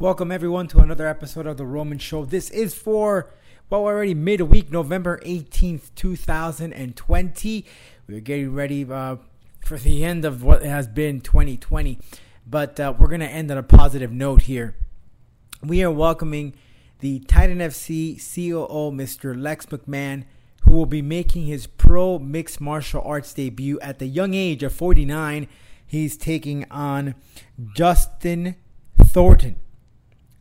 Welcome everyone to another episode of the Roman Show. This is for well already midweek, November eighteenth, two thousand and twenty. We're getting ready uh, for the end of what has been 2020, but uh, we're gonna end on a positive note here. We are welcoming the Titan FC COO, Mr. Lex McMahon, who will be making his pro mixed martial arts debut at the young age of 49. He's taking on Justin Thornton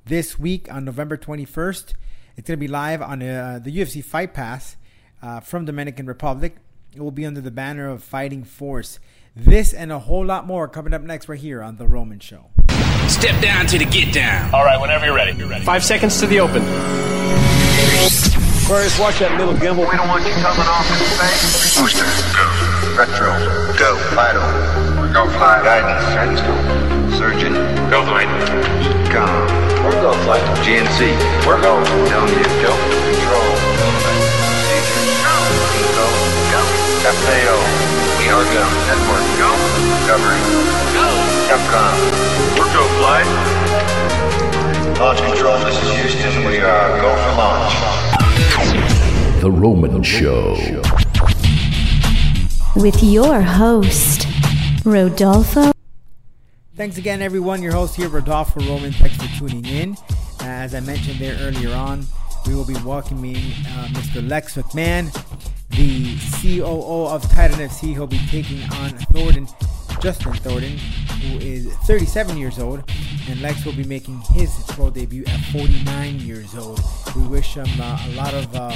this week on November 21st. It's going to be live on uh, the UFC Fight Pass uh, from Dominican Republic. It will be under the banner of Fighting Force. This and a whole lot more coming up next right here on The Roman Show. Step down to the get down. All right, whenever you're ready. You're ready. Five seconds to the open. Aquarius, watch that little gimbal. We don't want you coming off in space. Booster, go. Retro, go. Vital, go. Fly. Guidance, guidance, go. Surgeon, Go flight. Com. We're go flight. GNC, We're go. TELMU, go. Control, go. Go. FAO, we are go. Network, go. Discovery, Go. Capcom. We're go flight. Launch control, this is Houston. We are go for launch. The Roman Show. with your host, Rodolfo Thanks again, everyone. Your host here, Rodolfo Roman. Thanks for tuning in. Uh, as I mentioned there earlier on, we will be welcoming uh, Mr. Lex McMahon, the COO of Titan FC. He'll be taking on Thornton, Justin Thornton, who is 37 years old, and Lex will be making his pro debut at 49 years old. We wish him uh, a lot of uh,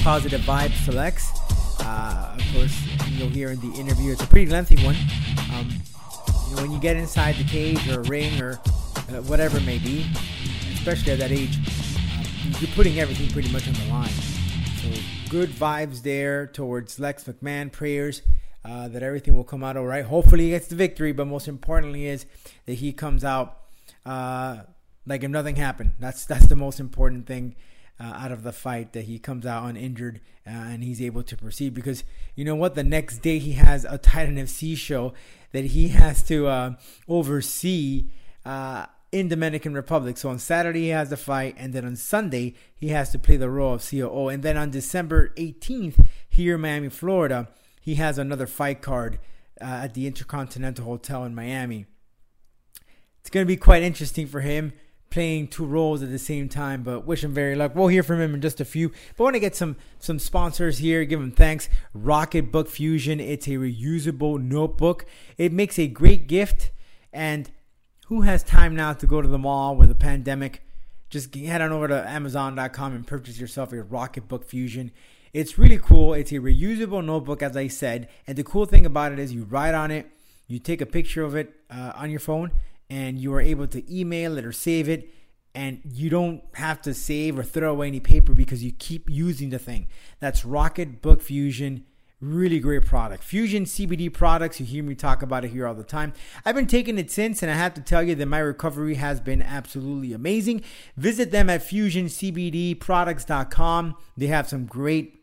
positive vibes to Lex. Uh, of course, you'll hear in the interview, it's a pretty lengthy one. Um, when you get inside the cage or a ring or uh, whatever it may be, especially at that age, uh, you're putting everything pretty much on the line. So good vibes there towards Lex McMahon. Prayers uh, that everything will come out all right. Hopefully he gets the victory, but most importantly is that he comes out uh, like if nothing happened. That's that's the most important thing uh, out of the fight that he comes out uninjured uh, and he's able to proceed because you know what? The next day he has a Titan FC show that he has to uh, oversee uh, in Dominican Republic. So on Saturday he has the fight and then on Sunday he has to play the role of COO and then on December 18th here in Miami, Florida, he has another fight card uh, at the Intercontinental Hotel in Miami. It's going to be quite interesting for him playing two roles at the same time but wish him very luck. We'll hear from him in just a few but I want to get some some sponsors here give him thanks. Rocketbook fusion it's a reusable notebook. It makes a great gift and who has time now to go to the mall with a pandemic just head on over to amazon.com and purchase yourself a Rocketbook fusion. It's really cool it's a reusable notebook as i said and the cool thing about it is you write on it you take a picture of it uh, on your phone and you are able to email it or save it and you don't have to save or throw away any paper because you keep using the thing. That's Rocketbook fusion. Really great product. Fusion cbd products. You hear me talk about it here all the time. I've been taking it since and i have to tell you that my recovery has been absolutely amazing. Visit them at fusioncbdproducts.com they have some great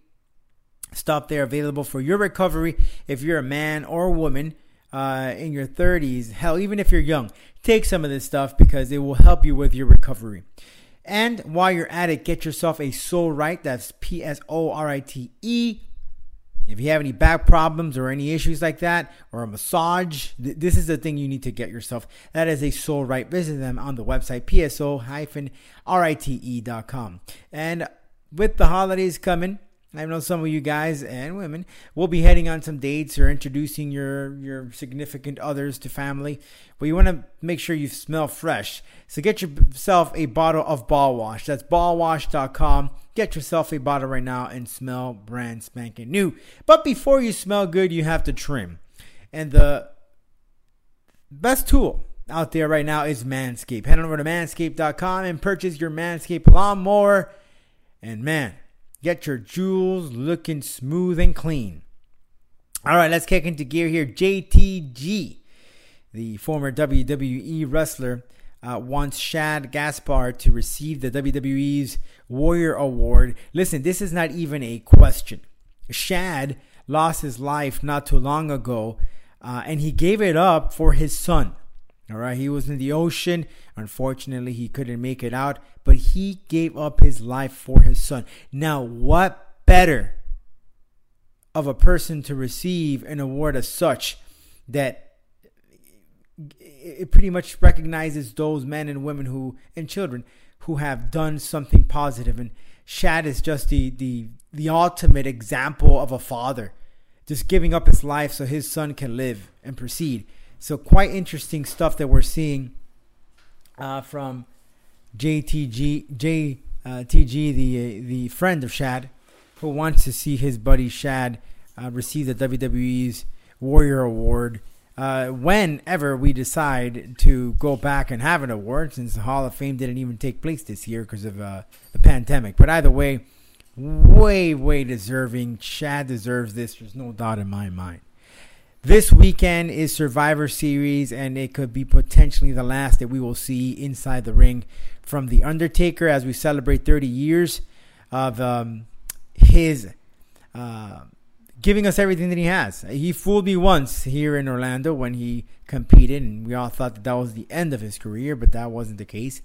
stuff there available for your recovery if you're a man or a woman uh, in your 30s, hell, even if you're young, take some of this stuff because it will help you with your recovery. And while you're at it, get yourself a Pso-Rite. That's P S O R I T E. If you have any back problems or any issues like that, or a massage, th- this is the thing you need to get yourself. That is a Pso-Rite. Visit them on the website pso-rite.com. And with the holidays coming, I know some of you guys and women will be heading on some dates or introducing your your significant others to family, but you want to make sure you smell fresh. So get yourself a bottle of ball wash. That's ballwash.com. Get yourself a bottle right now and smell brand spanking new. But before you smell good, you have to trim. And the best tool out there right now is Manscaped. Head on over to manscaped.com and purchase your Manscaped lawnmower. And man, Get your jewels looking smooth and clean. All right, let's kick into gear here. JTG, the former WWE wrestler, uh, wants Shad Gaspard to receive the WWE's Warrior Award. Listen, this is not even a question. Shad lost his life not too long ago, uh, and he gave it up for his son. All right, he was in the ocean. Unfortunately, he couldn't make it out, but he gave up his life for his son. Now, what better of a person to receive an award as such that it pretty much recognizes those men and women who and children who have done something positive and Shad is just the the the ultimate example of a father just giving up his life so his son can live and proceed so quite interesting stuff that we're seeing uh, from JTG JTG uh, the the friend of Shad who wants to see his buddy Shad uh, receive the WWE's Warrior Award uh, whenever we decide to go back and have an award, since the Hall of Fame didn't even take place this year because of uh, the pandemic. But either way, way, way deserving. Shad deserves this. There's no doubt in my mind. This weekend is Survivor Series, and it could be potentially the last that we will see inside the ring from The Undertaker as we celebrate 30 years of um, his. Uh, giving us everything that he has. He fooled me once here in Orlando when he competed, and we all thought that that was the end of his career, but that wasn't the case.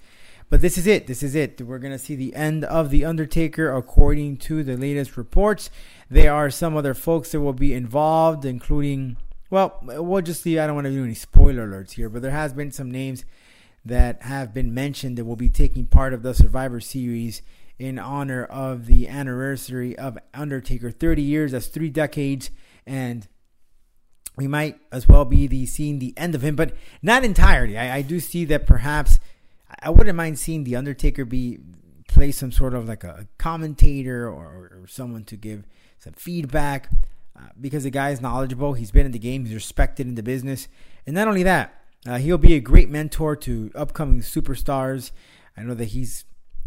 But this is it. This is it. We're going to see the end of The Undertaker according to the latest reports. There are some other folks that will be involved, including, well, we'll just see. I don't want to do any spoiler alerts here, but there has been some names that have been mentioned that will be taking part of the Survivor Series in honor of the anniversary of Undertaker 30 years. That's three decades, and we might as well be the seeing the end of him, but not entirely. I, I do see that perhaps I wouldn't mind seeing the Undertaker be play some sort of like a commentator or, or someone to give some feedback uh, because the guy is knowledgeable. He's been in the game. He's respected in the business, and not only that, uh, he'll be a great mentor to upcoming superstars. I know that he's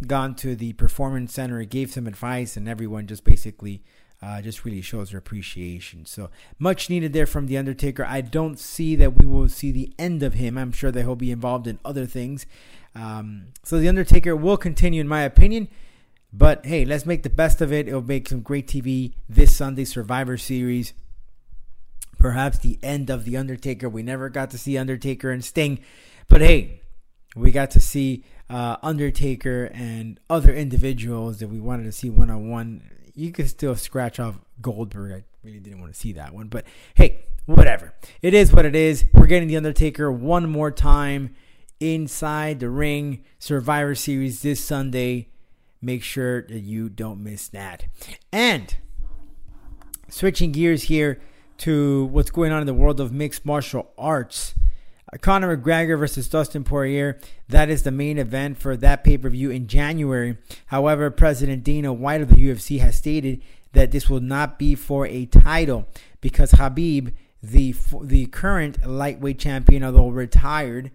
gone to the performance center, gave some advice, and everyone just basically uh, just really shows their appreciation. So much needed there from the Undertaker. I don't see that we will see the end of him. I'm sure that he'll be involved in other things. Um, so the Undertaker will continue, in my opinion. But hey, let's make the best of it. It'll make some great TV this Sunday, Survivor Series. Perhaps the end of the Undertaker. We never got to see Undertaker and Sting, but hey, we got to see uh, Undertaker and other individuals that we wanted to see one on one. You could still scratch off Goldberg. I really didn't want to see that one, but hey, whatever. It is what it is. We're getting the Undertaker one more time inside the ring. Survivor Series this Sunday. Make sure that you don't miss that. And switching gears here to what's going on in the world of mixed martial arts. Uh, Conor McGregor versus Dustin Poirier. That is the main event for that pay per view in January. However, President Dana White of the UFC has stated that this will not be for a title because Khabib, the the current lightweight champion, although retired,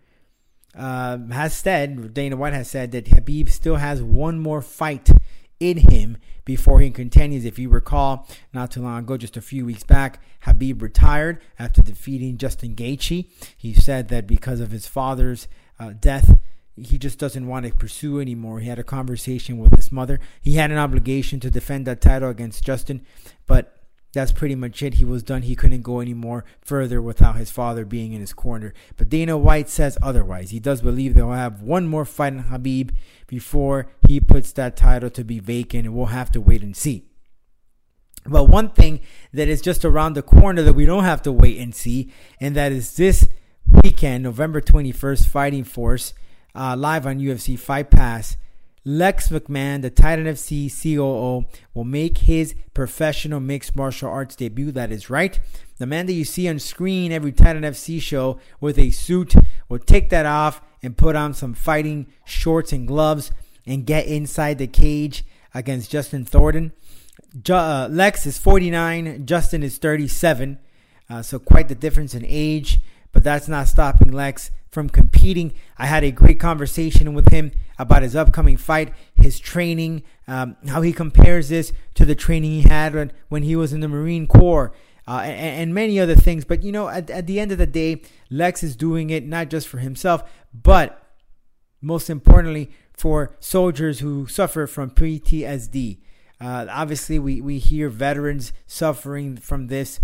uh, has said Dana White has said that Khabib still has one more fight in him before he continues. If you recall, not too long ago, just a few weeks back, Khabib retired after defeating Justin Gaethje. He said that because of his father's uh, death, he just doesn't want to pursue anymore. He had a conversation with his mother. He had an obligation to defend that title against Justin, but that's pretty much it. He was done. He couldn't go any more further without his father being in his corner. But Dana White says otherwise. He does believe they'll have one more fight in Khabib before he puts that title to be vacant, and we'll have to wait and see. But one thing that is just around the corner that we don't have to wait and see, and that is this weekend, November 21st, Fighting Force, uh, live on UFC Fight Pass. Lex McMahon, the Titan FC COO, will make his professional mixed martial arts debut. That is right. The man that you see on screen every Titan FC show with a suit will take that off and put on some fighting shorts and gloves and get inside the cage against Justin Thornton. uh, Lex is 49, Justin is 37, uh, so quite the difference in age, but that's not stopping Lex from competing. I had a great conversation with him about his upcoming fight, his training, um, how he compares this to the training he had when, when he was in the Marine Corps. Uh, and, and, many other things. But you know, at, at the end of the day, Lex is doing it not just for himself, but most importantly for soldiers who suffer from PTSD. Uh, obviously, we, we hear veterans suffering from this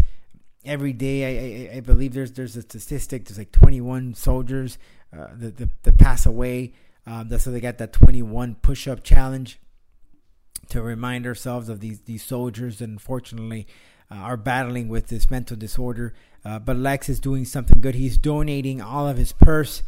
every day. I, I, I believe there's there's a statistic. There's like 21 soldiers uh, that, that, that pass away. Um, that's so they got that 21 push-up challenge to remind ourselves of these these soldiers that unfortunately uh, are battling with this mental disorder. Uh, but Lex is doing something good. He's donating all of his purse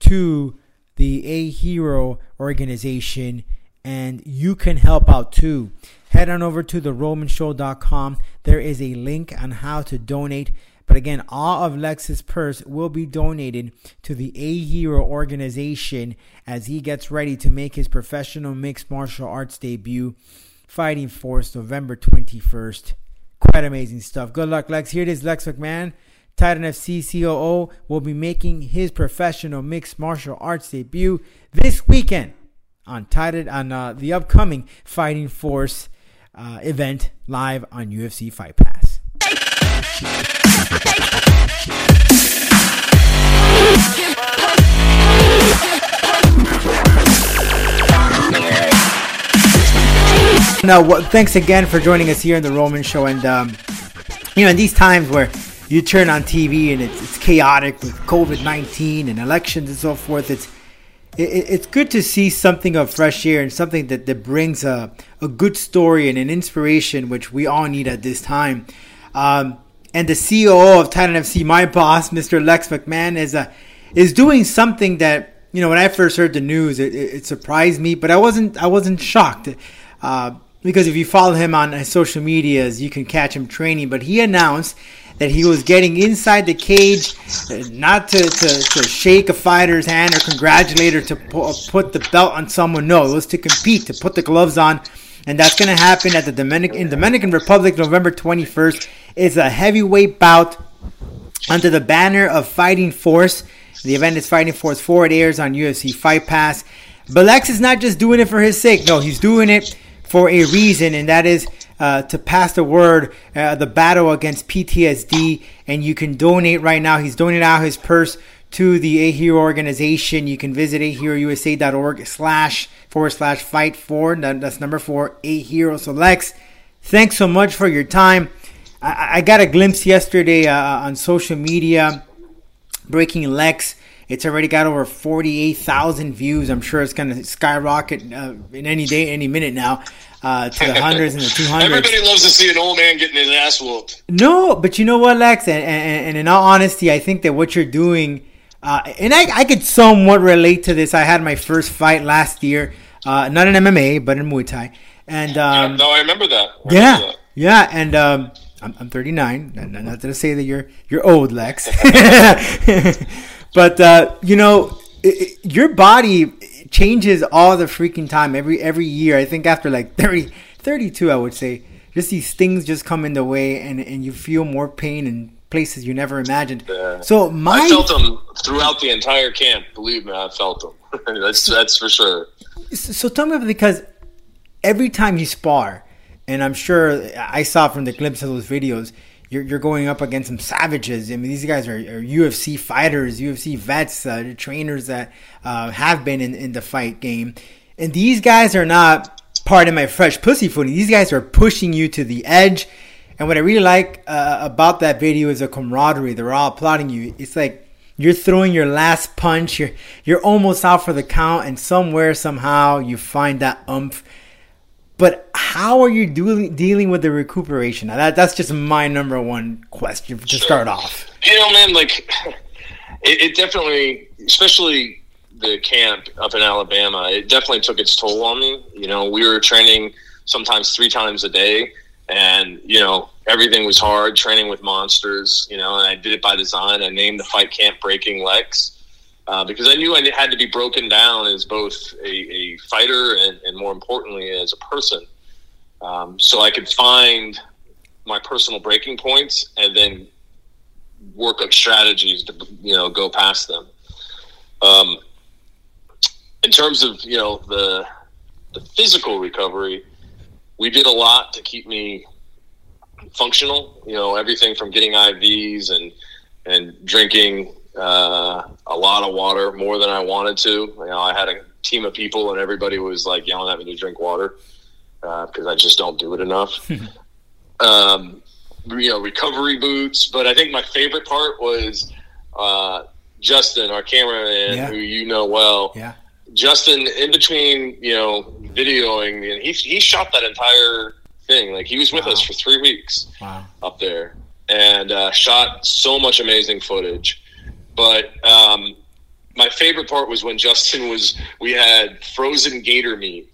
to the A Hero organization, and you can help out too. Head on over to theromanshow.com. There is a link on how to donate. But again, all of Lex's purse will be donated to the A Hero organization as he gets ready to make his professional mixed martial arts debut, Fighting Force, November 21st. Quite amazing stuff. Good luck, Lex. Here it is, Lex McMahon. Titan FC COO will be making his professional mixed martial arts debut this weekend on Titan on uh, the upcoming Fighting Force uh, event live on UFC Fight Pass. Now, well, thanks again for joining us here in the Roman Show. And um, you know, in these times where you turn on TV and it's, it's chaotic with COVID nineteen and elections and so forth, it's it, it's good to see something of fresh air and something that, that brings a, a good story and an inspiration, which we all need at this time. Um, and the COO of Titan FC, my boss, Mr. Lex McMahon, is uh, is doing something that you know when I first heard the news, it, it surprised me, but I wasn't I wasn't shocked. Uh, because if you follow him on social medias, you can catch him training. But he announced that he was getting inside the cage, not to, to, to shake a fighter's hand or congratulate or to put the belt on someone. No, it was to compete, to put the gloves on. And that's going to happen at the Dominican, in Dominican Republic, November 21st. It's a heavyweight bout under the banner of Fighting Force. The event is Fighting Force 4. It airs on UFC Fight Pass. But Lex is not just doing it for his sake. No, he's doing it for a reason, and that is uh, to pass the word, uh, the battle against PTSD. And you can donate right now. He's donating out his purse to the A Hero organization. You can visit aherousa.org slash forward slash fight four. That's number four, A Hero. So Lex, thanks so much for your time. I, I got a glimpse yesterday uh, on social media, breaking Lex it's already got over 48,000 views. I'm sure it's going to skyrocket uh, in any day, any minute now uh, to the hundreds and the 200s. Everybody loves to see an old man getting his ass whooped. No, but you know what, Lex? And, and, and in all honesty, I think that what you're doing, uh, and I, I could somewhat relate to this. I had my first fight last year, uh, not in MMA, but in Muay Thai. And um, yeah, no, I remember that. I yeah, remember that. yeah, and um, I'm, I'm 39. Not, not to say that you're you're old, Lex. But uh, you know, it, it, your body changes all the freaking time every every year. I think after like 30, 32, I would say, just these things just come in the way, and and you feel more pain in places you never imagined. Yeah. So my I felt them throughout the entire camp. Believe me, I felt them. that's that's for sure. So tell me because every time you spar, and I'm sure I saw from the glimpse of those videos, you're, you're going up against some savages. I mean, these guys are, are UFC fighters, UFC vets, uh, trainers that uh, have been in, in the fight game. And these guys are not part of my fresh pussy footing. These guys are pushing you to the edge. And what I really like uh, about that video is the camaraderie. They're all applauding you. It's like you're throwing your last punch. You're you're almost out for the count, and somewhere somehow you find that umph but how are you dealing dealing with the recuperation? Now that that's just my number one question to Sure. start off. You know, man, like it, it definitely, especially the camp up in Alabama, it definitely took its toll on me. You know, we were training sometimes three times a day, and you know everything was hard. Training with monsters, you know, and I did it by design. I named the fight camp Breaking Lex. Uh, because I knew I had to be broken down as both a, a fighter and, and, more importantly, as a person. Um, so I could find my personal breaking points and then work up strategies to you know go past them. Um, in terms of you know the the physical recovery, we did a lot to keep me functional. You know everything from getting IVs and and drinking uh, a lot of water, more than I wanted to. You know, I had a team of people, and everybody was like yelling at me to drink water because uh, I just don't do it enough. um, you know recovery boots. But I think my favorite part was uh, Justin, our cameraman, Yeah. who you know well. Yeah. Justin, in between, you know, videoing, and he he shot that entire thing. Like he was with Wow. us for three weeks Wow. up there and uh, shot so much amazing footage. But um, my favorite part was when Justin was. We had frozen gator meat.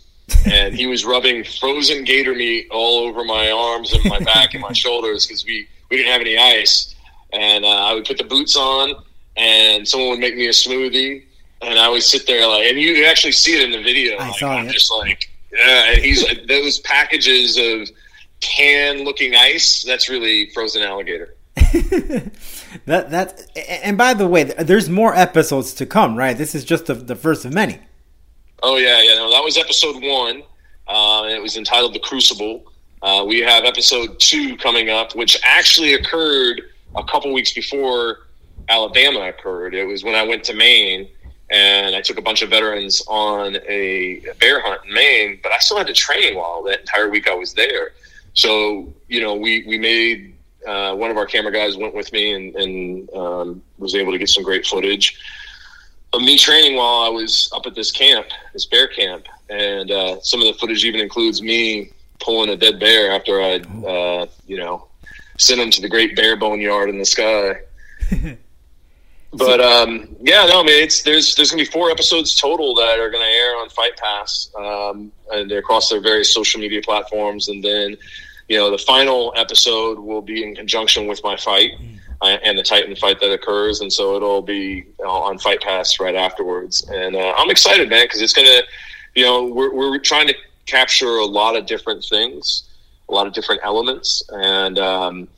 and he was rubbing frozen gator meat all over my arms and my back and my shoulders because we, we didn't have any ice. And uh, I would put the boots on, and someone would make me a smoothie, and I would sit there like, and you actually see it in the video. I like, saw I'm it. just like, yeah. And he's like, those packages of tan-looking ice. That's really frozen alligator. that that and by the way, there's more episodes to come, right? This is just the, the first of many. Oh yeah, yeah. No, that was episode one. Uh, it was entitled "The Crucible." Uh, we have episode two coming up, which actually occurred a couple weeks before Alabama occurred. It was when I went to Maine and I took a bunch of veterans on a bear hunt in Maine, but I still had to train while that entire week I was there. So you know, we we made uh, one of our camera guys went with me and, and um, was able to get some great footage of me training while I was up at this camp, this bear camp, and uh, some of the footage even includes me pulling a dead bear after I, uh, you know, sent him to the Great Bear Bone Yard in the sky. but um, yeah, no, I mean, it's there's there's gonna be four episodes total that are gonna air on Fight Pass, um, and across their various social media platforms, and then. You know, the final episode will be in conjunction with my fight uh, and the Titan fight that occurs, and so it'll be you know, on Fight Pass right afterwards. And uh, I'm excited, man, because it's gonna, you know, we're we're trying to capture a lot of different things, a lot of different elements, and um,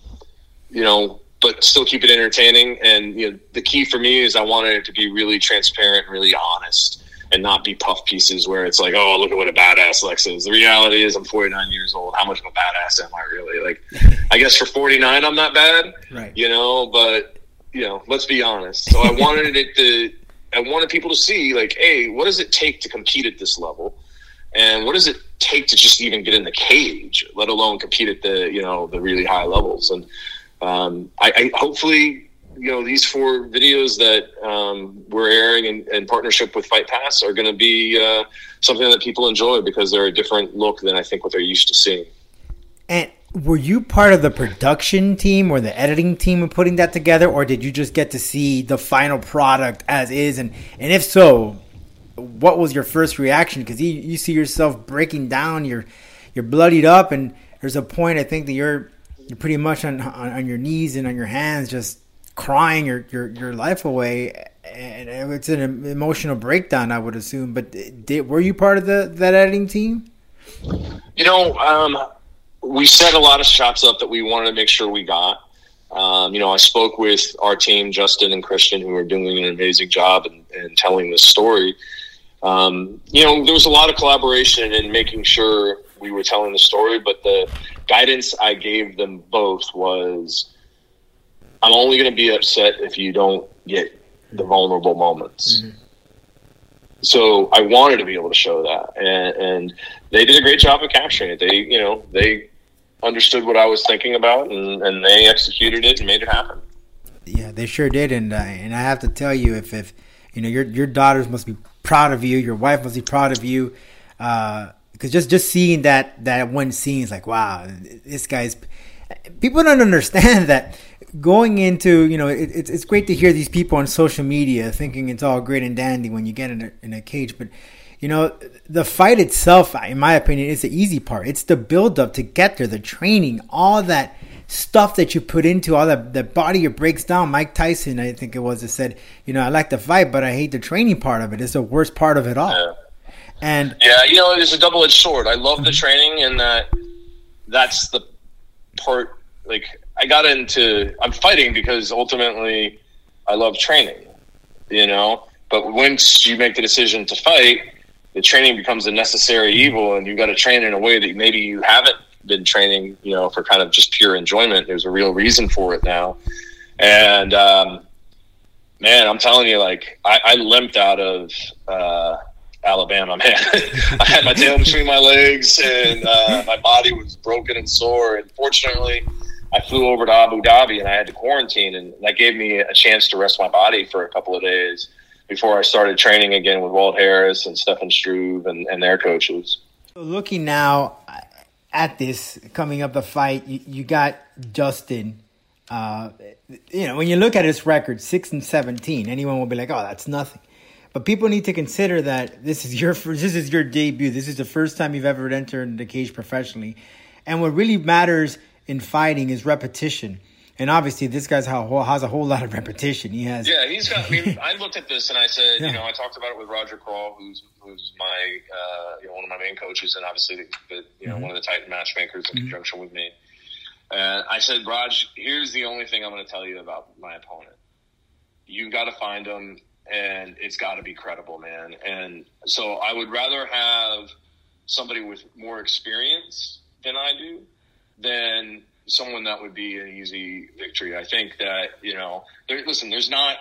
you know, but still keep it entertaining. And you know, the key for me is I wanted it to be really transparent, and really honest. And not be puff pieces where it's like, oh, look at what a badass Lex is. The reality is, I'm 49 years old. How much of a badass am I really? Like, I guess for 49, I'm not bad Right. you know but you know let's be honest so i wanted it to i wanted people to see like hey what does it take to compete at this level and what does it take to just even get in the cage let alone compete at the you know the really high levels and um, I, I hopefully you know these four videos that um, we're airing in, in partnership with fight pass are going to be uh, something that people enjoy because they're a different look than i think what they're used to seeing And were you part of the production team or the editing team in putting that together, or did you just get to see the final product as is? And and if so, what was your first reaction? Because you, you see yourself breaking down, you're you're bloodied up, and there's a point I think that you're you're pretty much on on, on your knees and on your hands, just crying your your, your life away. And it's an emotional breakdown, I would assume. But did, were you part of the that editing team? You know, um, we set a lot of shots up that we wanted to make sure we got. Um, you know, I spoke with our team, Justin and Christian, who are doing an amazing job and, in telling this story. Um, you know, there was a lot of collaboration in making sure we were telling the story, but the guidance I gave them both was I'm only going to be upset if you don't get the vulnerable moments. So I wanted to be able to show that, and, and they did a great job of capturing it. They, you know, they understood what I was thinking about, and, and they executed it and made it happen. Yeah, they sure did, and uh, and I have to tell you, if if you know your your daughters must be proud of you, your wife must be proud of you, because just just seeing that that one scene is like, wow, this guy's. People don't understand that going into you know it, it's it's great to hear these people on social media thinking it's all great and dandy when you get in a, in a cage, but you know the fight itself, in my opinion, is the easy part. It's the build up to get there, the training, all that stuff that you put into all that the body it breaks down. Mike Tyson, I think it was, that said, you know, I like the fight, but I hate the training part of it. It's the worst part of it all. Yeah. And Yeah, you know, it's a double edged sword. I love the mm-hmm. training, and that that's the part. Like, I got into I'm fighting because ultimately I love training, you know. But once you make the decision to fight, the training becomes a necessary evil, and you've got to train in a way that maybe you haven't been training, you know, for kind of just pure enjoyment. There's a real reason for it now, and um, man, I'm telling you, like I, I limped out of. Uh, Alabama, man. I had my tail between my legs and uh, my body was broken and sore. And fortunately, I flew over to Abu Dhabi and I had to quarantine, and that gave me a chance to rest my body for a couple of days before I started training again with Walt Harris and Stefan Struve and, and their coaches. Looking now at this coming up the fight, you, you got Justin. Uh, you know, when you look at his record, six and seventeen, anyone will be like, "Oh, that's nothing." But people need to consider that this is your first, this is your debut. This is the first time you've ever entered the cage professionally, and what really matters in fighting is repetition. And obviously, this guy's has a whole lot of repetition. He has. Yeah, he's got. I mean, I looked at this and I said, Yeah. you know, I talked about it with Roger Crawl, who's who's my uh, you know one of my main coaches, and obviously the, the you know one of the Titan matchmakers in conjunction with me. And I said, Raj, here's the only thing I'm going to tell you about my opponent. You've got to find him, and it's got to be credible, man. And so I would rather have somebody with more experience than I do than someone that would be an easy victory. I think that you know, there, listen, there's not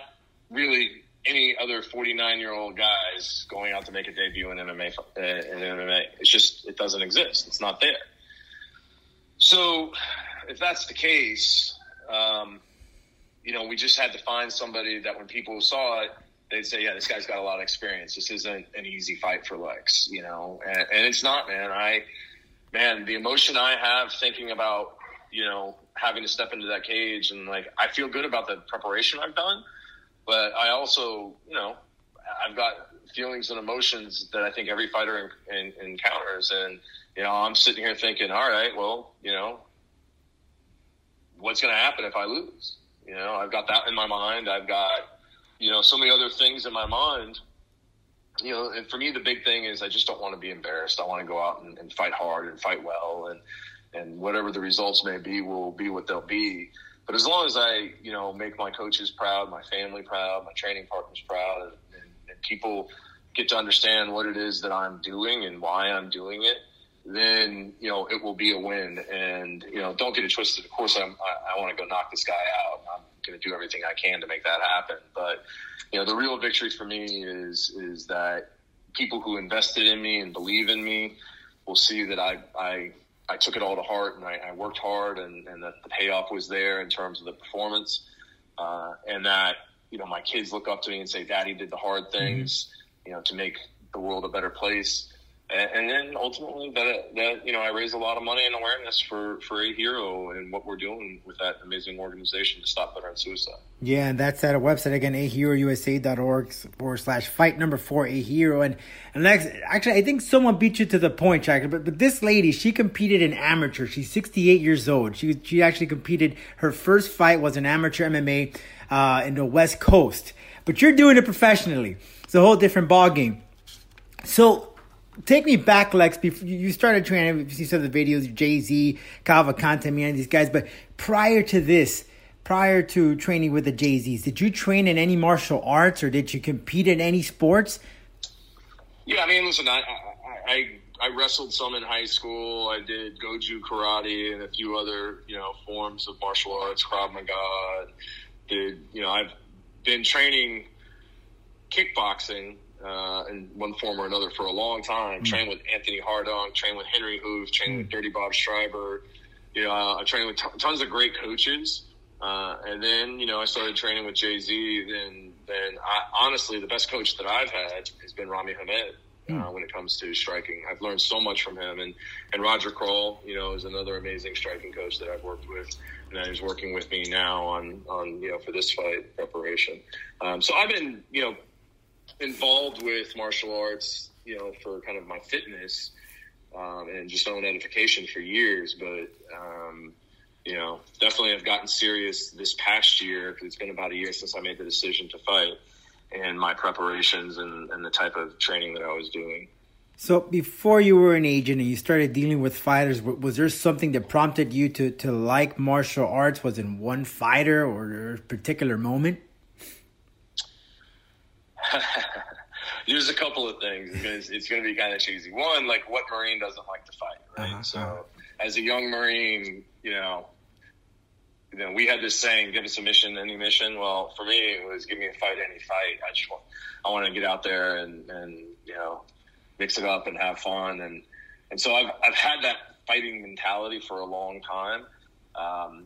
really any other 49 year old guys going out to make a debut in MMA. Uh, in MMA, it's just it doesn't exist. It's not there. So, if that's the case, um, you know, we just had to find somebody that when people saw it, they'd say, "Yeah, this guy's got a lot of experience. This isn't an easy fight for Lex," you know, and, and it's not, man. I, man, the emotion I have thinking about, you know, having to step into that cage and like, I feel good about the preparation I've done, but I also, you know, I've got feelings and emotions that I think every fighter en- en- encounters, and you know, I'm sitting here thinking, all right, well, you know, what's going to happen if I lose? You know, I've got that in my mind. I've got, you know, so many other things in my mind. You know, and for me, the big thing is I just don't want to be embarrassed. I want to go out and, and fight hard and fight well, and and whatever the results may be will be what they'll be. But as long as I, you know, make my coaches proud, my family proud, my training partners proud, and, and, and people get to understand what it is that I'm doing and why I'm doing it, then you know it will be a win. And you know, don't get it twisted. Of course, I'm, I, I want to go knock this guy out. I'm going to do everything I can to make that happen. But you know, the real victory for me is is that people who invested in me and believe in me will see that I I I took it all to heart and I, I worked hard and, and that the payoff was there in terms of the performance, uh, and that you know my kids look up to me and say, "Daddy did the hard things," you know, to make the world a better place. And, and then ultimately that that you know I raise a lot of money and awareness for for a hero and what we're doing with that amazing organization to stop veteran suicide. Yeah, and that's at a website again, aherousa.org forward slash fight number four, a hero. And, and Lex, actually, I think someone beat you to the point, Jack. But, but this lady, she competed in amateur. She's 68 years old. She, she actually competed, her first fight was an amateur MMA uh, in the West Coast. But you're doing it professionally. It's a whole different ball game. So take me back, Lex. Before you started training, you of the videos, JZ, Cavalcante, me, and these guys. But prior to this, prior to training with the JZ's, did you train in any martial arts or did you compete in any sports? Yeah, I mean, listen, I I, I I wrestled some in high school. I did Goju karate and a few other you know forms of martial arts, Krav Maga. Did you know I've been training kickboxing uh, in one form or another for a long time. Trained with Anthony Hardong, trained with Henri Hooft, trained with Dirty Bob Schreiber. You know, I trained with t- tons of great coaches. Uh, and then, you know, I started training with JZ. Then, then I, honestly, the best coach that I've had has been Rami Hamed. Uh, when it comes to striking, I've learned so much from him, and and Roger Kroll, you know, is another amazing striking coach that I've worked with, and he's working with me now on on you know for this fight preparation. Um, so I've been you know involved with martial arts, you know, for kind of my fitness um, and just own edification for years. But um, you know, definitely have gotten serious this past year because it's been about a year since I made the decision to fight, and my preparations and, and the type of training that I was doing. So before you were an agent and you started dealing with fighters, was there something that prompted you to, to like martial arts? Was it one fighter or a particular moment? There's a couple of things because it's going to be kind of cheesy. One, like what Marine doesn't like to fight, right? Uh-huh. So, as a young Marine, you know, you know, we had this saying, "Give us a mission, any mission." Well, for me, it was "Give me a fight, any fight." I just want, I want to get out there and and you know, mix it up and have fun, and and so I've I've had that fighting mentality for a long time. Um,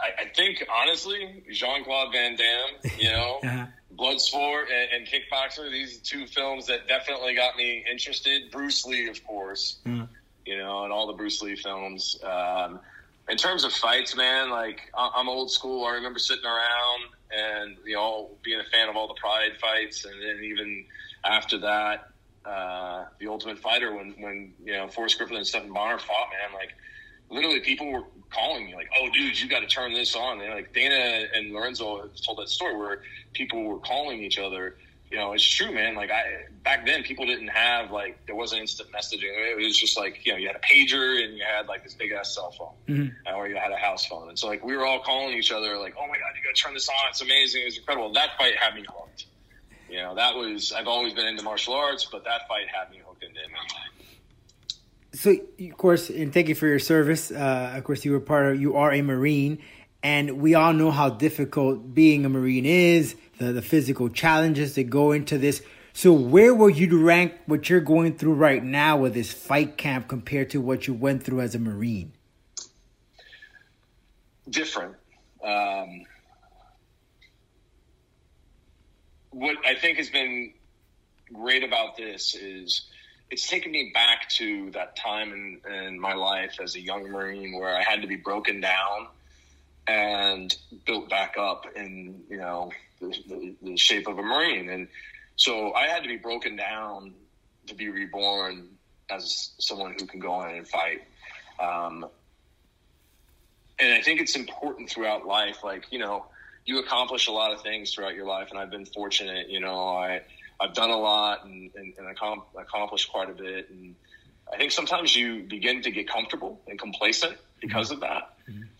I, I think honestly, Jean Claude Van Damme, you know, Uh-huh. Bloodsport and, and Kickboxer. These are two films that definitely got me interested. Bruce Lee, of course, Mhm. you know, and all the Bruce Lee films. Um, in terms of fights, man, like I'm old school. I remember sitting around and you know being a fan of all the Pride fights, and then even after that, uh, the Ultimate Fighter when when you know Forrest Griffin and Stephan Bonnar fought, man, like literally people were calling me like, "Oh, dude, you got to turn this on." And like Dana and Lorenzo told that story where people were calling each other. You know, it's true, man. Like I back then, people didn't have like there wasn't instant messaging. It was just like you know you had a pager and you had like this big ass cell phone, uh, or you had a house phone. And so like we were all calling each other like, "Oh my god, you got to turn this on! It's amazing! It's incredible!" That fight had me hooked. You know, that was I've always been into martial arts, but that fight had me hooked into MMA. So, of course, and thank you for your service. Uh, of course, you were part of, you are a Marine, and we all know how difficult being a Marine is, the, the physical challenges that go into this. So, where would you rank what you're going through right now with this fight camp compared to what you went through as a Marine? different. Um, what I think has been great about this is it's taken me back to that time in, in my life as a young Marine where I had to be broken down and built back up in, you know, the, the, the shape of a Marine. And so I had to be broken down to be reborn as someone who can go in and fight. Um, and I think it's important throughout life. Like you know, you accomplish a lot of things throughout your life, and I've been fortunate. You know, I I've done a lot and and, and accomplished quite a bit. And I think sometimes you begin to get comfortable and complacent because of that,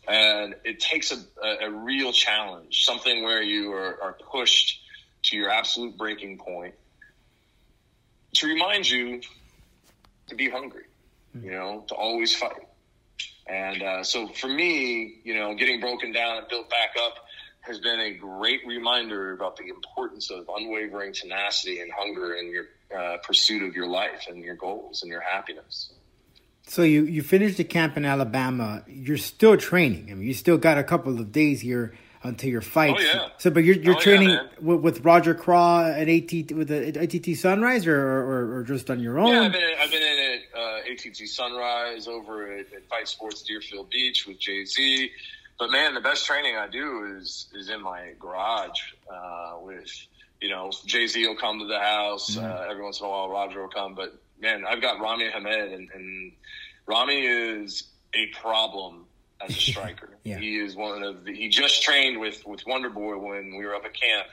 and it takes a, a, a real challenge, something where you are, are pushed to your absolute breaking point, to remind you to be hungry. You know, to always fight. And uh, so for me, you know, getting broken down and built back up has been a great reminder about the importance of unwavering tenacity and hunger in your uh, pursuit of your life and your goals and your happiness. So you you finished the camp in Alabama. You're still training. I mean, you still got a couple of days here until your fight. Oh, yeah. So, but you're you're Oh, training man. with, with Roger Craw at AT with the ATT Sunrise, or, or or just on your own. Yeah, I've been in, I've been in at uh, ATT Sunrise over at, at Fight Sports Deerfield Beach with JZ. But man, the best training I do is is in my garage uh, with you know JZ will come to the house uh, every once in a while. Roger will come, but man, I've got Rami Hamed, and, and Rami is a problem as a striker. Yeah. He is one of the. He just trained with with Wonder Boy when we were up at camp,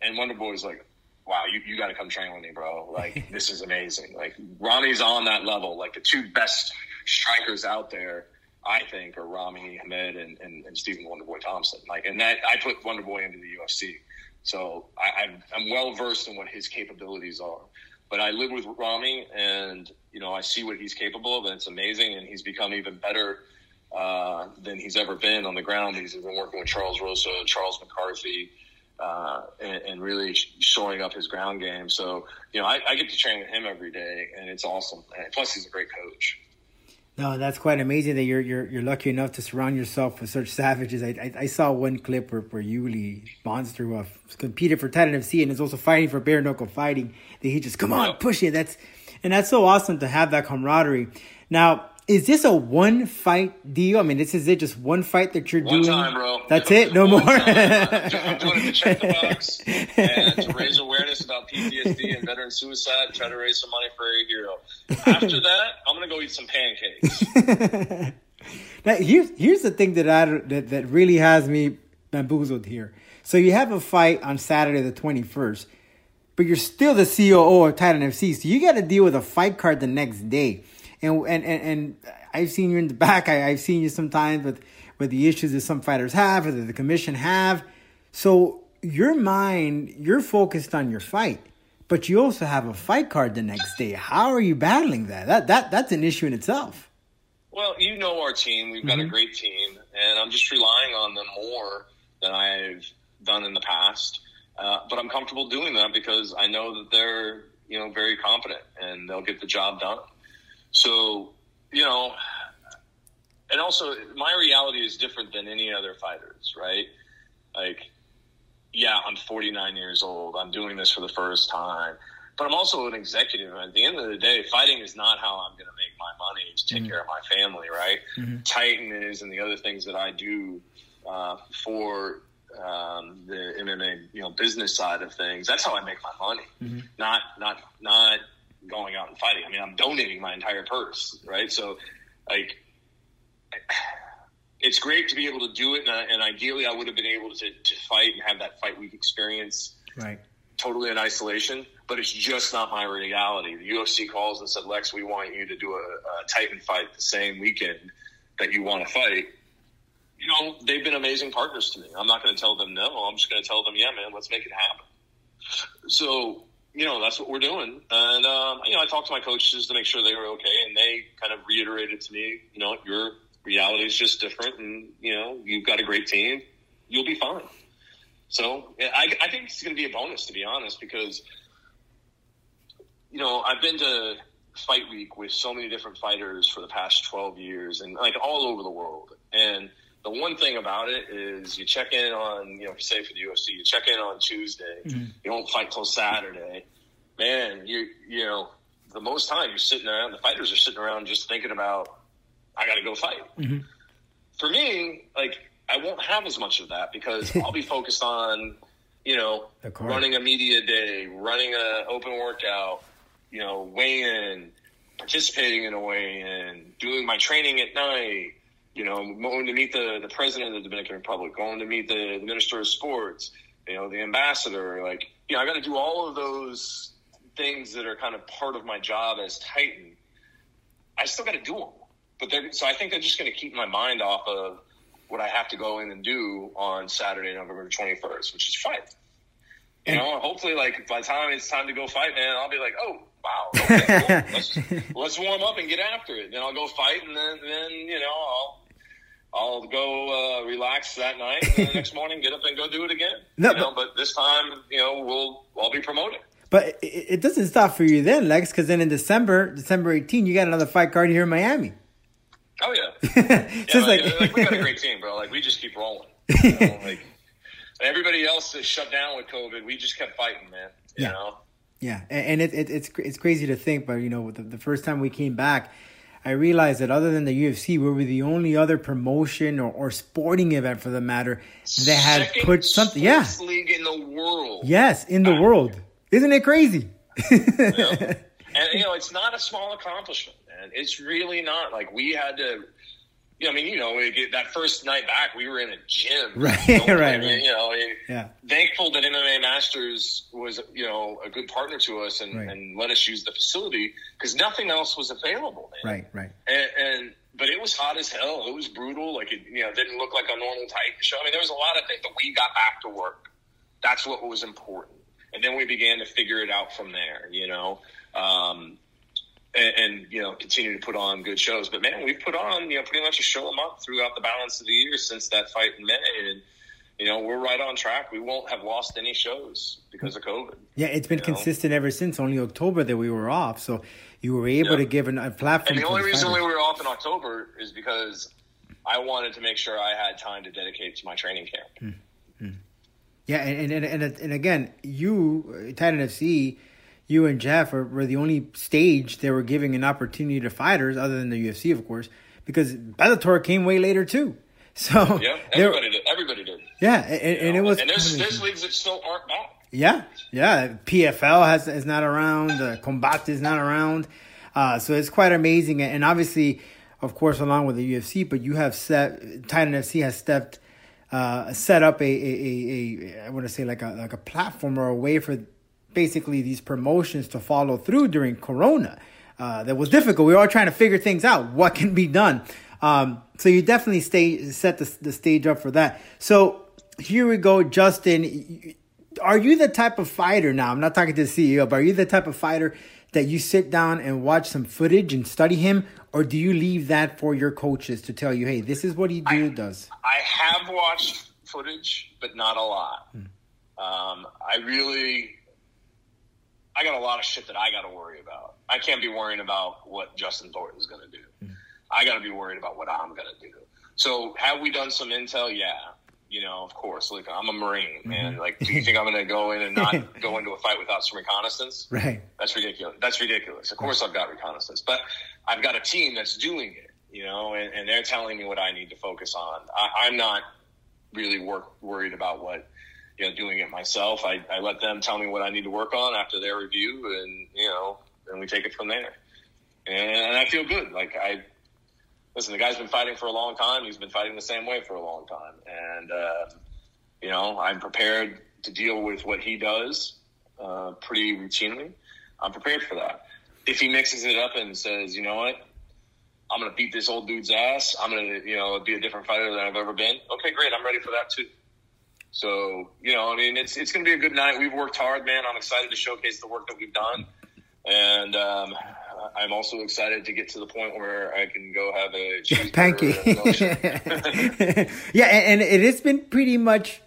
and Wonder Boy's like, "Wow, you, you got to come train with me, bro! Like this is amazing. Like Rami's on that level. Like the two best strikers out there." I think are Rami Hamed and, and, and Stephen Wonderboy Thompson. Like, and that I put Wonderboy into the UFC, so I, I'm, I'm well versed in what his capabilities are. But I live with Rami, and you know I see what he's capable of, and it's amazing. And he's become even better uh, than he's ever been on the ground. He's been working with Charles Rosa, Charles McCarthy, uh, and, and really showing up his ground game. So you know I, I get to train with him every day, and it's awesome. And plus, he's a great coach. No, that's quite amazing that you're you're you're lucky enough to surround yourself with such savages. I I, I saw one clip where, where Yuli Monster uh, competed for Titan FC and is also fighting for bare knuckle fighting. That he just come on, push it. That's and that's so awesome to have that camaraderie. Now, is this a one fight deal? I mean, this is it, just one fight that you're One doing. time, bro. That's it, no more. I'm doing it to check the box and to raise awareness about PTSD and veteran suicide and try to raise some money for a hero. After that, I'm gonna go eat some pancakes. Now, here's here's the thing that I that, that really has me bamboozled here. So you have a fight on Saturday the twenty first, but you're still the COO of Titan FC, so you got to deal with a fight card the next day. And and and, and I've seen you in the back. I, I've seen you sometimes with with the issues that some fighters have, or that the commission have. So your mind, you're focused on your fight, but you also have a fight card the next day. How are you battling that? That that that's an issue in itself. Well, you know our team. We've got a great team, and I'm just relying on them more than I've done in the past. Uh, but I'm comfortable doing that because I know that they're you know very competent and they'll get the job done. So you know, and also my reality is different than any other fighters, right? Like, yeah, I'm 49 years old. I'm doing this for the first time, but I'm also an executive. At the end of the day, fighting is not how I'm going to make my money to take care of my family, right? Titan is, and the other things that I do uh, for um, the MMA, you know, business side of things. That's how I make my money. Not, not, not going out and fighting. I mean, I'm donating my entire purse, right? So, like, it's great to be able to do it, and, uh, and ideally, I would have been able to, to fight and have that fight week experience Right. totally in isolation. But it's just not my reality. The UFC calls and said, "Lex, we want you to do a, a Titan fight the same weekend that you want to fight." You know, they've been amazing partners to me. I'm not going to tell them no. I'm just going to tell them, "Yeah, man, let's make it happen." So, you know, that's what we're doing. And um, you know, I talked to my coaches to make sure they were okay, and they kind of reiterated to me, you know, your reality is just different, and you know, you've got a great team. You'll be fine. So I, I think it's going to be a bonus, to be honest, because you know I've been to Fight Week with so many different fighters for the past twelve years, and like all over the world. And the one thing about it is you check in on, you know, say for the UFC, you check in on Tuesday, mm-hmm. you don't fight till Saturday. Man, you you know, the most time you're sitting around, the fighters are sitting around just thinking about, I got to go fight. Mm-hmm. For me, like I won't have as much of that because I'll be focused on, you know, running a media day, running a open workout, you know, weighing in, participating in a weigh in, doing my training at night, you know, going to meet the, the president of the Dominican Republic, going to meet the, the minister of sports, you know, the ambassador. Like, you know, I got to do all of those things that are kind of part of my job as Titan. I still got to do them. But they're, so I think they're just going to keep my mind off of what I have to go in and do on Saturday, November 21st, which is fight. You know, hopefully, like by the time it's time to go fight, man, I'll be like, oh wow, okay, cool. let's, let's warm up and get after it. Then I'll go fight, and then then you know I'll I'll go uh, relax that night, and the next morning get up and go do it again. No, you know, but this time, you know, we'll I'll be promoting. But it, it doesn't stop for you then, Lex, because then in December, December 18, you got another fight card here in Miami. Oh yeah, so Yeah, it's like, like, like, we got a great team, bro. Like we just keep rolling. You know, like everybody else is shut down with COVID. We just kept fighting, man. You Yeah. know. Yeah, and and it, it, it's it's crazy to think, but you know, the, the first time we came back, I realized that other than the UFC, we were the only other promotion or, or sporting event, for the matter, that had Second put something. Yeah, league in the world. yes, in the world, isn't it crazy? And you know, it's not a small accomplishment, man. It's really not. Like we had to. You know, I mean, you know, that first night back, we were in a gym. Right, You know, right, I mean, right. You know, it- Yeah. thankful that MMA Masters was, you know, a good partner to us and, Right. and let us use the facility because nothing else was available, man. right, right. And, and but it was hot as hell. It was brutal. Like it, you know, didn't look like a normal Titan show. I mean, there was a lot of things, but we got back to work. That's what was important. And then we began to figure it out from there. You know, um, and, and you know, continue to put on good shows. But man, we've put on you know pretty much a show a month throughout the balance of the year since that fight in May, and you know we're right on track. We won't have lost any shows because of COVID. Yeah, it's been You know? consistent ever since. Only October that we were off, so you were able Yeah. to give an, a platform. And the only reason we were off in October is because I wanted to make sure I had time to dedicate to my training camp. Hmm. Hmm. Yeah, and and, and and again, you Titan FC, you and Jeff were, were the only stage they were giving an opportunity to fighters, other than the UFC, of course, because Bellator came way later too. So Yeah, everybody did. Everybody did. yeah, and, and it was and there's there's leagues that still aren't back. Yeah, yeah. PFL has is not around. Uh, Combat is not around. Uh, so it's quite amazing, and obviously, of course, along with the UFC, but you have set Titan FC has stepped uh, set up a, a, a, a I want to say like a like a platform or a way for basically these promotions to follow through during Corona. Uh, that was difficult. We were all trying to figure things out. What can be done? Um, so you definitely stay set the, the stage up for that. So here we go, Justin. Are you the type of fighter now? I'm not talking to the CEO, but are you the type of fighter that you sit down and watch some footage and study him, or do you leave that for your coaches to tell you, hey, this is what he do does? I have watched footage, but not a lot. Hmm. Um, I really, I got a lot of shit that I got to worry about. I can't be worrying about what Justin Thornton's going to do. Hmm. I got to be worried about what I'm going to do. So have we done some intel? Yeah. You know, of course. Like I'm a Marine, man. Like, do you think I'm going to go in and not go into a fight without some reconnaissance? Right. That's ridiculous. That's ridiculous. Of course, I've got reconnaissance, but I've got a team that's doing it. You know, and, and they're telling me what I need to focus on. I, I'm not really work, worried about what you know doing it myself. I, I let them tell me what I need to work on after their review, and you know, and we take it from there. And I feel good. Like I listen, the guy's been fighting for a long time. He's been fighting the same way for a long time, and uh, you know, I'm prepared to deal with what he does uh, pretty routinely. I'm prepared for that. If he mixes it up and says, you know what, I'm going to beat this old dude's ass. I'm going to, you know, be a different fighter than I've ever been. Okay, great. I'm ready for that too. So, you know, I mean, it's it's going to be a good night. We've worked hard, man. I'm excited to showcase the work that we've done, and um, I'm also excited to get to the point where I can go have a cheeseburger and a milkshake. Pancake. yeah, and, and it has been pretty much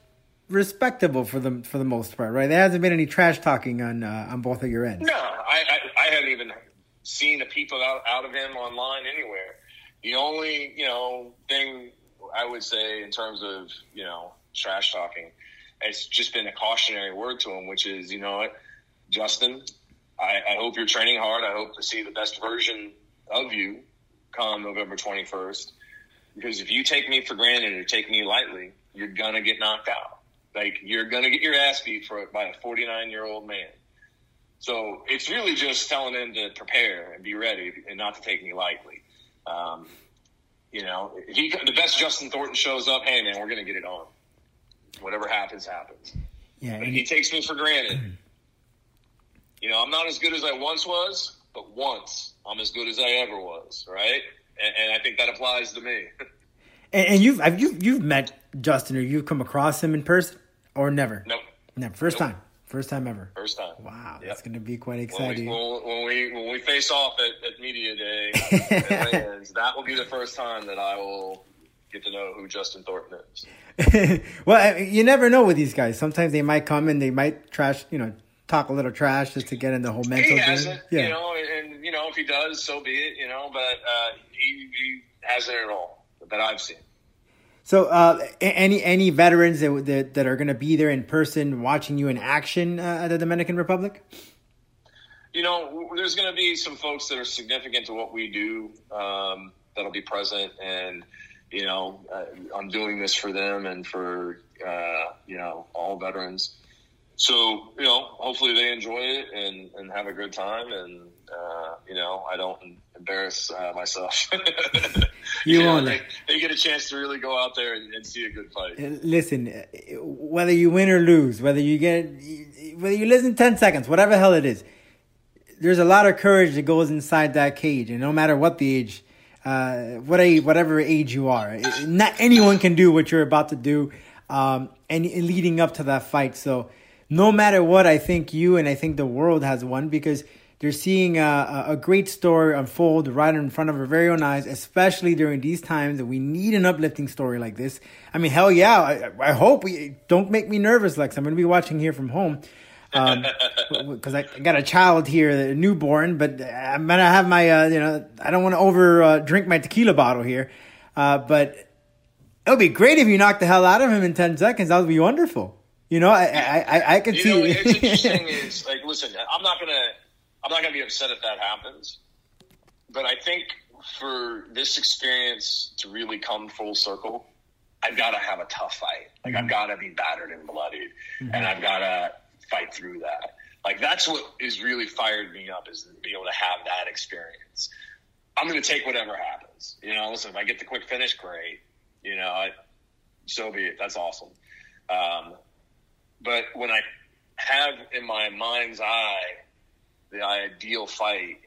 respectable for the for the most part, right? There hasn't been any trash talking on uh, on both of your ends. No, I, I, I haven't even seen a peep out, out of him online anywhere. The only, you know, thing I would say in terms of, you know, trash talking, it's just been a cautionary word to him, which is, you know what, Justin, I, I hope you're training hard. I hope to see the best version of you come November 21st. Because if you take me for granted or take me lightly, you're gonna get knocked out. Like you're gonna get your ass beat for it by a 49 year old man. So it's really just telling him to prepare and be ready and not to take me lightly. Um, you know, he the best Justin Thornton shows up. Hey man, we're gonna get it on. Whatever happens, happens. Yeah, But and he takes me for granted. You know, I'm not as good as I once was, but once I'm as good as I ever was, right? And, and I think that applies to me. and, and you've have you you've met Justin or you've come across him in person or never? nope, Never. First Nope. time. First time ever. first time. Wow, Yep. that's going to be quite When we, exciting. when, when we when we face off at, at media day, that will be the first time that I will get to know who Justin Thornton is. well, you never know with these guys. Sometimes they might come and they might trash, you know, talk a little trash just to get in the whole mental He game. hasn't, Yeah. you know, and, and you know if he does, so be it, you know. But uh, he, he hasn't at all that I've seen. So, uh, any any veterans that that, that are going to be there in person watching you in action uh, at the Dominican Republic? You know, there's going to be some folks that are significant to what we do um, that'll be present, and you know, uh, I'm doing this for them and for uh, you know all veterans. So you know, hopefully they enjoy it and, and have a good time, and uh, you know, I don't embarrass uh, myself. You know, won't. They, they get a chance to really go out there and, and see a good fight. Listen, uh, whether you win or lose, whether you get, whether you listen ten seconds, whatever the hell it is, there's a lot of courage that goes inside that cage, and no matter what the age, uh, what a, whatever age you are, not anyone can do what you're about to do, um, and, leading up to that fight. So, no matter what, I think you and I think the world has won because they're seeing a, a a great story unfold right in front of our very own eyes, especially during these times that we need an uplifting story like this. I mean, hell yeah, I, I hope we don't make me nervous, Lex. I'm going to be watching here from home because I I got a child here, a newborn, but I'm gonna have my, uh, you know, I don't want to over uh, drink my tequila bottle here, uh, but it would be great if you knocked the hell out of him in ten seconds. That would be wonderful. You know, I I, I, I could You see. know, it's interesting is like, listen, I'm not gonna, I'm not gonna be upset if that happens, but I think for this experience to really come full circle, I've got to have a tough fight. Like I've got to be battered and bloodied, and I've got to fight through that. Like that's what is really fired me up is to be able to have that experience. I'm going to take whatever happens. You know, listen, if I get the quick finish, great. You know, I, so be it. That's awesome. Um, but when I have in my mind's eye the ideal fight,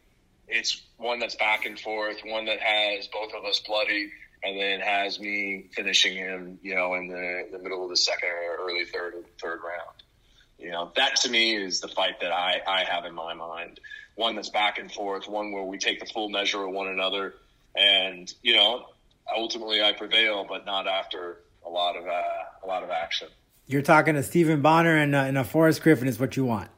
it's one that's back and forth, one that has both of us bloody, and then has me finishing him, you know, in the, the middle of the second or early third third round. You know, that to me is the fight that I, I have in my mind. One that's back and forth, one where we take the full measure of one another, and you know, ultimately I prevail, but not after a lot of uh, a lot of action. You're talking to Stephan Bonnar and uh, and a Forrest Griffin is what you want.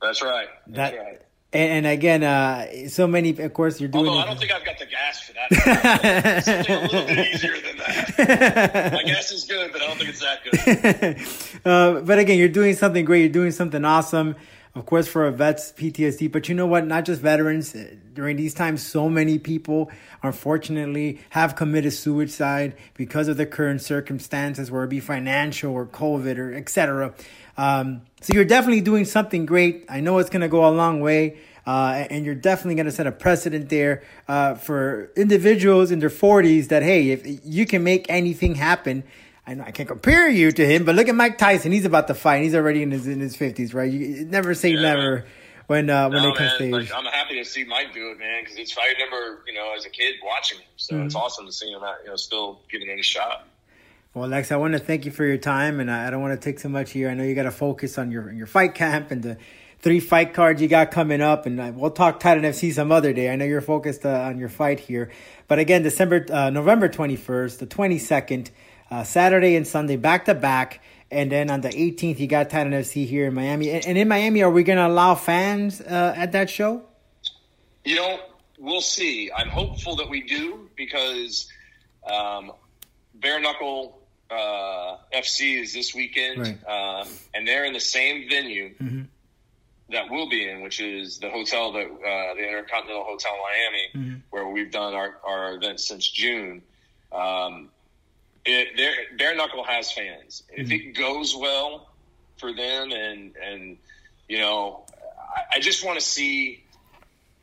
That's right. That's That right. And, and again, uh, so many. Of course, you're doing. Although I don't think I've got the gas for that. Something a little bit easier than that. My gas is good, but I don't think it's that good. uh, but again, you're doing something great. You're doing something awesome. Of course, for a vets PTSD, but you know what? Not just veterans. During these times, so many people, unfortunately, have committed suicide because of the current circumstances, whether it be financial or COVID or etc. Um, so you're definitely doing something great. I know it's going to go a long way. Uh, and you're definitely going to set a precedent there uh, for individuals in their 40s that hey, if you can make anything happen, I know I can't compare you to him, but look at Mike Tyson. He's about to fight. He's already in his in his 50s, right? You never say Yeah. never when uh, when No, it comes to like. I'm happy to see Mike do it, man, because it's I remember, you know, as a kid watching him. So Mm-hmm. it's awesome to see him, out, you know, still giving it a shot. Well, Lex, I want to thank you for your time, and I I don't want to take too much here. I know you got to focus on your your fight camp and the three fight cards you got coming up, and uh, we'll talk Titan FC some other day. I know you're focused uh, on your fight here, but again, December, uh, November twenty first, the twenty second, uh, Saturday and Sunday back to back, and then on the eighteenth, you got Titan FC here in Miami. And, and in Miami, are we going to allow fans uh, at that show? You know, we'll see. I'm hopeful that we do because um, Bare Knuckle uh, FC is this weekend, Right. um, and they're in the same venue Mhm. that we'll be in, which is the hotel that uh, the Intercontinental Hotel Miami, Mhm. where we've done our, our events since June. Um, it, Bare- Bare Knuckle has fans. If it goes well for them, and and you know, I, I just want to see.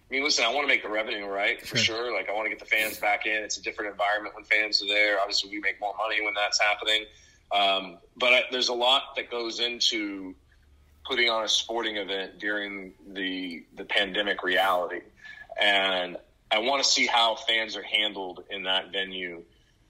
I mean, listen, I want to make the revenue right for Sure. sure. Like, I want to get the fans back in. It's a different environment when fans are there. Obviously, we make more money when that's happening. Um, but I, there's a lot that goes into putting on a sporting event during the the pandemic reality, and I want to see how fans are handled in that venue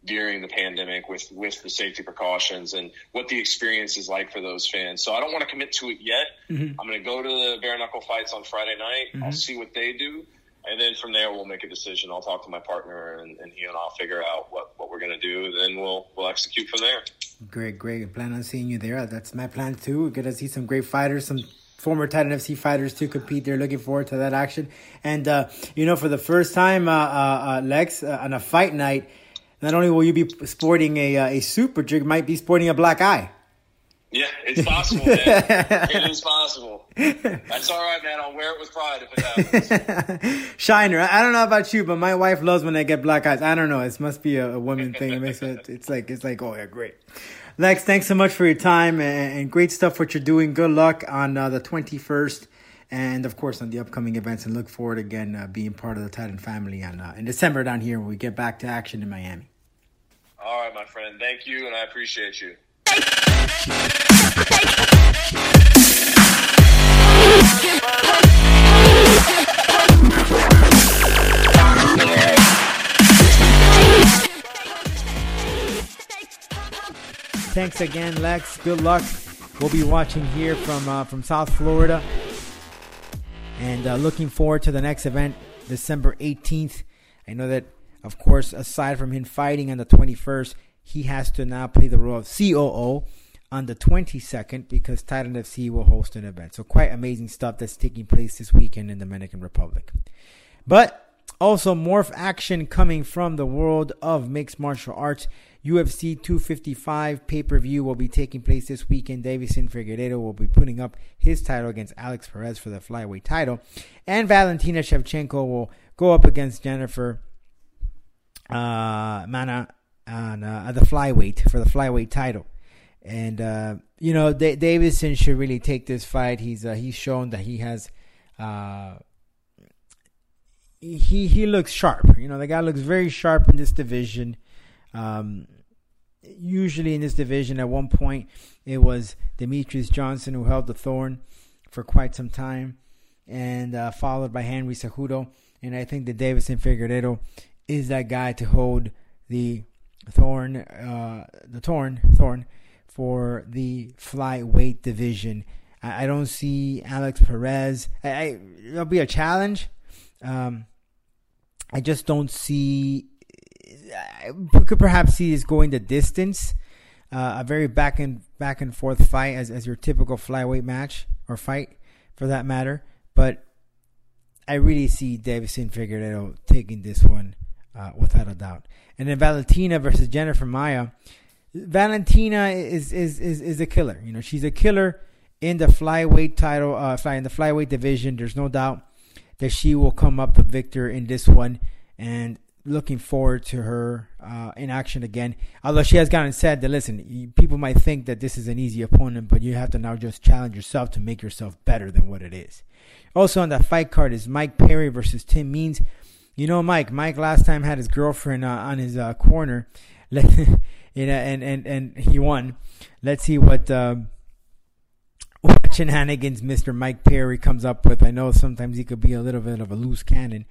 during the pandemic with with the safety precautions and what the experience is like for those fans. So I don't want to commit to it yet. Mhm. I'm going to go to the bare knuckle fights on Friday night. I'll Mhm. see what they do. And then from there, we'll make a decision. I'll talk to my partner, and, and he and I'll figure out what, what we're going to do. Then we'll we'll execute from there. Great, great. I plan on seeing you there. That's my plan too. We're gonna see some great fighters, some former Titan FC fighters to compete They're Looking forward to that action. And uh, you know, for the first time, uh, uh, uh, Lex, uh, on a fight night, not only will you be sporting a uh, a suit, but you might be sporting a black eye. Yeah, it's possible, man. it is possible. That's all right, man. I'll wear it with pride if it happens. Shiner. I I don't know about you, but my wife loves when I get black eyes. I don't know. It must be a, a woman thing. It makes it. It's like it's like oh yeah, great. Lex, thanks so much for your time and, and great stuff. What you're doing. Good luck on uh, the 21st, and of course on the upcoming events. And look forward again uh, being part of the Titan family on uh, in December down here when we get back to action in Miami. all right, my friend. Thank you, and I appreciate you. Thanks again, Lex. Good luck. We'll be watching here from uh, from South Florida, and uh, looking forward to the next event, December 18th. I know that, of course, aside from him fighting on the 21st, he has to now play the role of COO on the 22nd because Titan FC will host an event. So quite amazing stuff that's taking place this weekend in the Dominican Republic. But also morph action coming from the world of mixed martial arts. UFC 255 pay per view will be taking place this weekend. Deiveson Figueiredo will be putting up his title against Alex Perez for the flyweight title, and Valentina Shevchenko will go up against Jennifer uh, Mana on uh, the flyweight for the flyweight title. And uh, you know, da- Deiveson should really take this fight. He's uh, he's shown that he has. Uh, he he looks sharp. You know, the guy looks very sharp in this division. Um, usually in this division, at one point, it was Demetrious Johnson who held the thorn for quite some time, and uh, followed by Henry Cejudo. And I think that Deiveson Figueiredo is that guy to hold the thorn, uh, the thorn, thorn for the flyweight division. I, I don't see Alex Perez. I, I, it'll be a challenge. Um, I just don't see. I could perhaps see is going the distance. Uh, a very back and back and forth fight as, as your typical flyweight match or fight for that matter. But I really see Deiveson Figueroa taking this one uh, without a doubt. And then Valentina versus Jennifer Maia. Valentina is, is is is a killer. You know, she's a killer in the flyweight title, uh, in the flyweight division. There's no doubt that she will come up the victor in this one, and looking forward to her uh, in action again. Although she has gotten said that listen, people might think that this is an easy opponent, but you have to now just challenge yourself to make yourself better than what it is. Also on that fight card is Mike Perry versus Tim Means. You know, Mike. Mike last time had his girlfriend uh, on his uh, corner, know, and and and he won. Let's see what. Uh, what shenanigans Mr. Mike Perry comes up with. I know sometimes he could be a little bit of a loose cannon,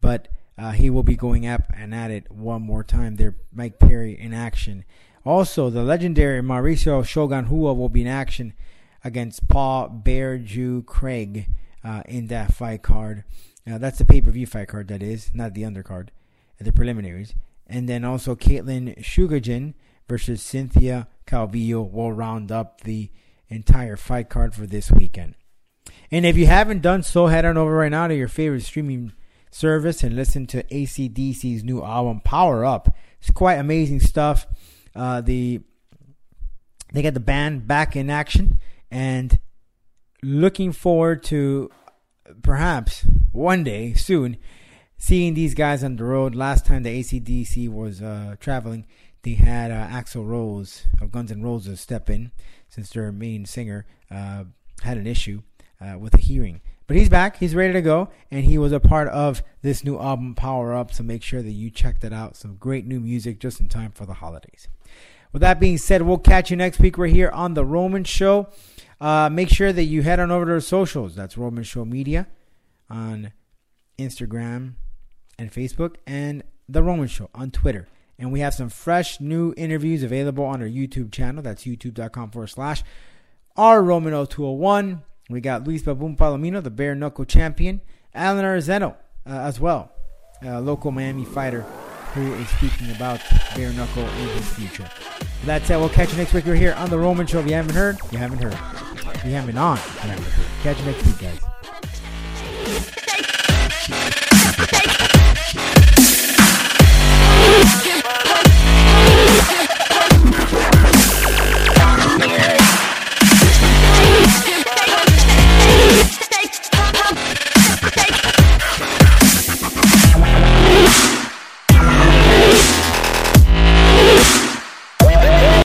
but uh, he will be going up and at it one more time. There, Mike Perry in action. Also, the legendary Mauricio Shogun Rua will be in action against Paul Bearjew Craig uh, in that fight card. Uh, that's the pay per view fight card, that is, not the undercard, the preliminaries. And then also Katlyn Chookagian versus Cynthia Calvillo will round up the entire fight card for this weekend. And if you haven't done so, head on over right now to your favorite streaming service and listen to AC/DC's new album, Power Up. It's quite amazing stuff. Uh, the they get the band back in action and looking forward to perhaps one day soon seeing these guys on the road. Last time the AC/DC was uh, traveling, they had uh, Axl Rose of Guns N' Roses step in since their main singer uh, had an issue uh, with a hearing. But he's back. He's ready to go. And he was a part of this new album, Power Up. So make sure that you check that out. Some great new music just in time for the holidays. With that being said, we'll catch you next week. We're here on The Roman Show. Uh, make sure that you head on over to our socials. That's Roman Show Media on Instagram and Facebook, and The Roman Show on Twitter. And we have some fresh new interviews available on our YouTube channel. That's youtube.com forward slash R Roman 0201. We got Luis Baboon Palomino, the bare knuckle champion, Alan Arzeno uh, as well, a local Miami fighter who is speaking about bare knuckle in his future. That said, we'll catch you next week. We're here on The Roman Show. If you haven't heard, you haven't heard. If you haven't on, you haven't heard. Catch you next week, guys.